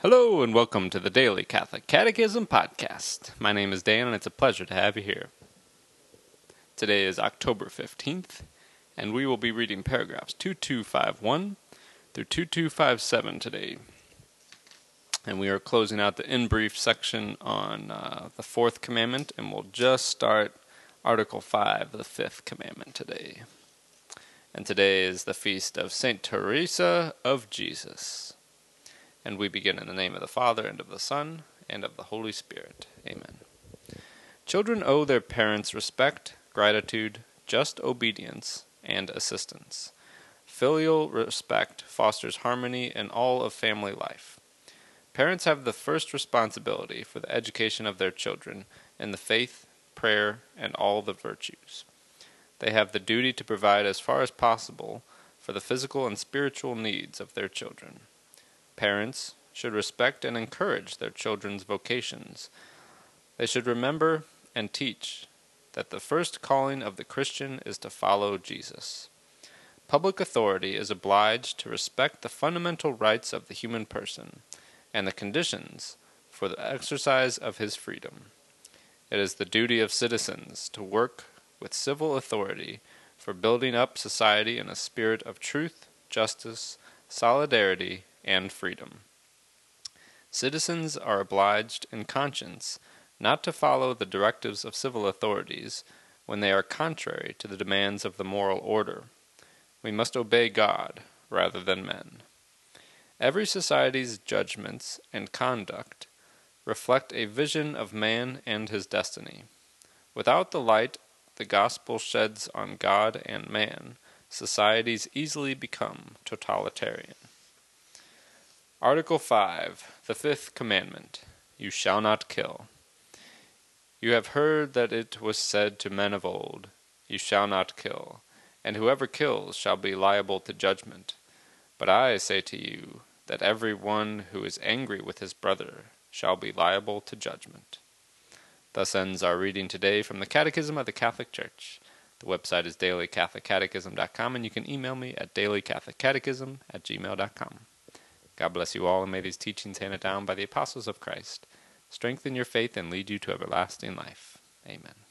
Hello, and welcome to the Daily Catholic Catechism Podcast. My name is Dan, and it's a pleasure to have you here. Today is October 15th, and we will be reading paragraphs 2251 through 2257 today. And we are closing out the in brief section on uh, the fourth commandment, and we'll just start Article 5, the fifth commandment today. And today is the feast of Saint Teresa of Jesus. And we begin in the name of the Father, and of the Son, and of the Holy Spirit. Amen. Children owe their parents respect, gratitude, just obedience, and assistance. Filial respect fosters harmony in all of family life. Parents have the first responsibility for the education of their children in the faith, prayer, and all the virtues. They have the duty to provide as far as possible for the physical and spiritual needs of their children. Parents should respect and encourage their children's vocations. They should remember and teach that the first calling of the Christian is to follow Jesus. Public authority is obliged to respect the fundamental rights of the human person and the conditions for the exercise of his freedom. It is the duty of citizens to work with civil authority for building up society in a spirit of truth, justice, solidarity, and freedom. Citizens are obliged in conscience not to follow the directives of civil authorities when they are contrary to the demands of the moral order. We must obey God rather than men. Every society's judgments and conduct reflect a vision of man and his destiny. Without the light the gospel sheds on God and man, societies easily become totalitarian. Article 5, the fifth commandment You shall not kill. You have heard that it was said to men of old, You shall not kill, and whoever kills shall be liable to judgment. But I say to you that every one who is angry with his brother shall be liable to judgment. Thus ends our reading today from the Catechism of the Catholic Church. The website is dailycatholiccatechism.com, and you can email me at dailycatholiccatechism at gmail.com. God bless you all, and may these teachings handed down by the apostles of Christ strengthen your faith and lead you to everlasting life. Amen.